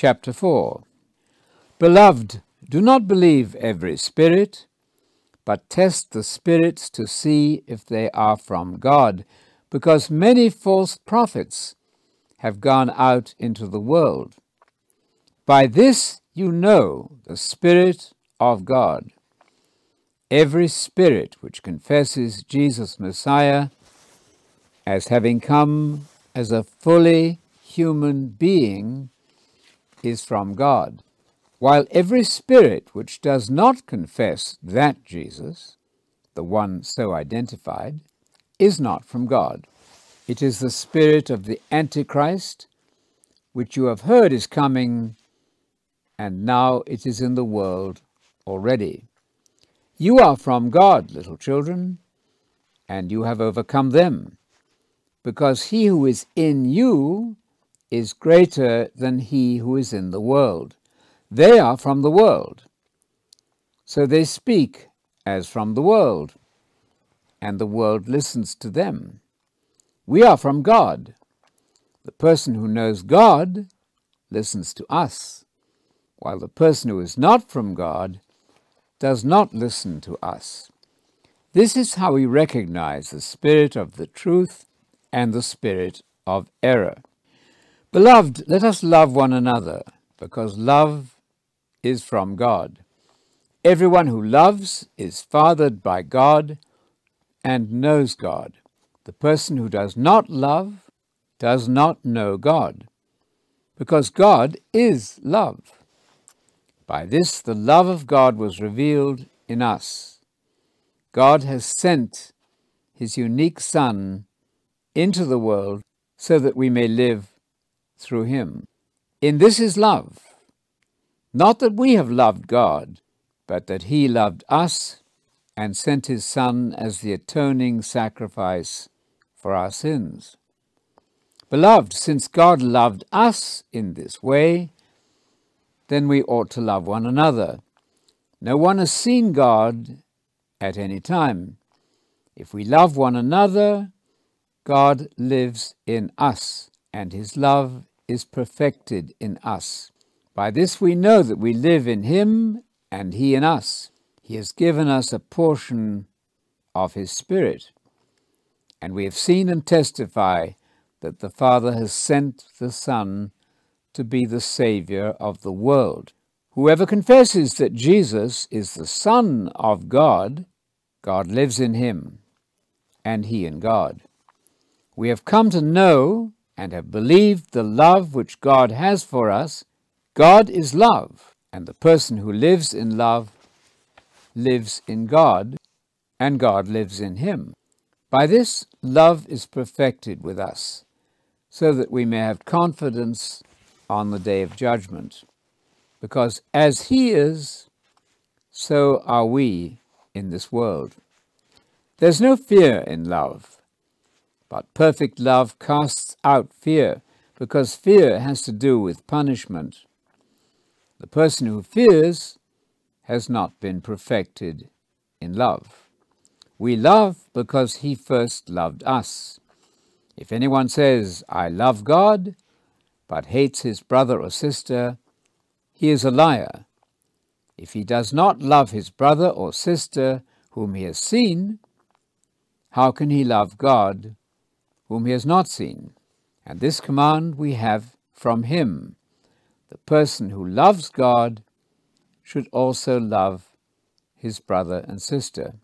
chapter 4. Beloved, do not believe every spirit, but test the spirits to see if they are from God, because many false prophets have gone out into the world. By this you know the Spirit of God. Every spirit which confesses Jesus Messiah as having come as a fully human being is from God, while every spirit which does not confess that Jesus, the one so identified, is not from God. It is the spirit of the Antichrist, which you have heard is coming, and now it is in the world already. You are from God, little children, and you have overcome them, because he who is in you is greater than he who is in the world. They are from the world, so they speak as from the world, and the world listens to them. We are from God. The person who knows God listens to us, while the person who is not from God does not listen to us. This is how we recognize the spirit of the truth and the spirit of error. Beloved, let us love one another, because love is from God. Everyone who loves is fathered by God and knows God. The person who does not love does not know God, because God is love. By this the love of God was revealed in us. God has sent his unique Son into the world so that we may live through him. In this is love, not that we have loved God, but that he loved us and sent his Son as the atoning sacrifice for our sins. Beloved, since God loved us in this way, then we ought to love one another. No one has seen God at any time. If we love one another, God lives in us, and his love is perfected in us. By this we know that we live in him and he in us. He has given us a portion of his Spirit. And we have seen and testify that the Father has sent the Son to be the Saviour of the world. Whoever confesses that Jesus is the Son of God, God lives in him, and he in God. We have come to know and have believed the love which God has for us, God is love, and the person who lives in love lives in God, and God lives in him. By this, love is perfected with us, so that we may have confidence on the day of judgment. Because as he is, so are we in this world. There's no fear in love but perfect love casts out fear, because fear has to do with punishment. The person who fears has not been perfected in love. We love because he first loved us. If anyone says, I love God, but hates his brother or sister, he is a liar. If he does not love his brother or sister whom he has seen, how can he love God whom he has not seen. And this command we have from him. The person who loves God should also love his brother and sister.